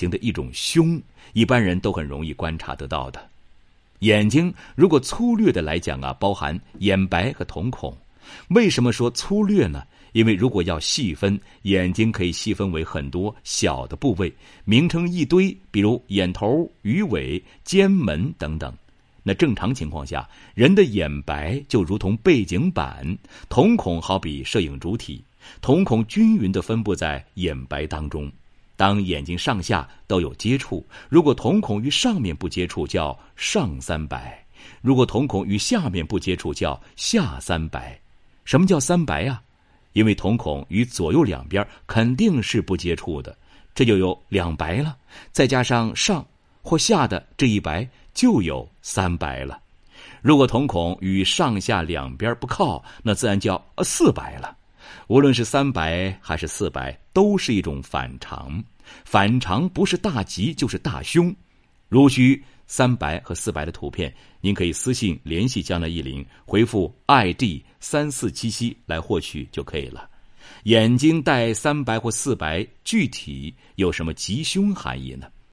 睛的一种凶，一般人都很容易观察得到的。眼睛如果粗略的来讲啊，包含眼白和瞳孔。为什么说粗略呢？因为如果要细分，眼睛可以细分为很多小的部位，名称一堆，比如眼头、鱼尾、尖门等等。那正常情况下，人的眼白就如同背景板，瞳孔好比摄影主体，瞳孔均匀的分布在眼白当中。当眼睛上下都有接触，如果瞳孔与上面不接触，叫上三白；如果瞳孔与下面不接触，叫下三白。什么叫三白啊？因为瞳孔与左右两边肯定是不接触的，这就有两白了。再加上上或下的这一白，就有三白了。如果瞳孔与上下两边不靠，那自然叫四白了。无论是三白还是四白，都是一种反常。反常不是大吉就是大凶。如需三白和四白的图片，您可以私信联系江南一林，回复 ID 三四七七来获取就可以了。眼睛带三白或四白，具体有什么吉凶含义呢？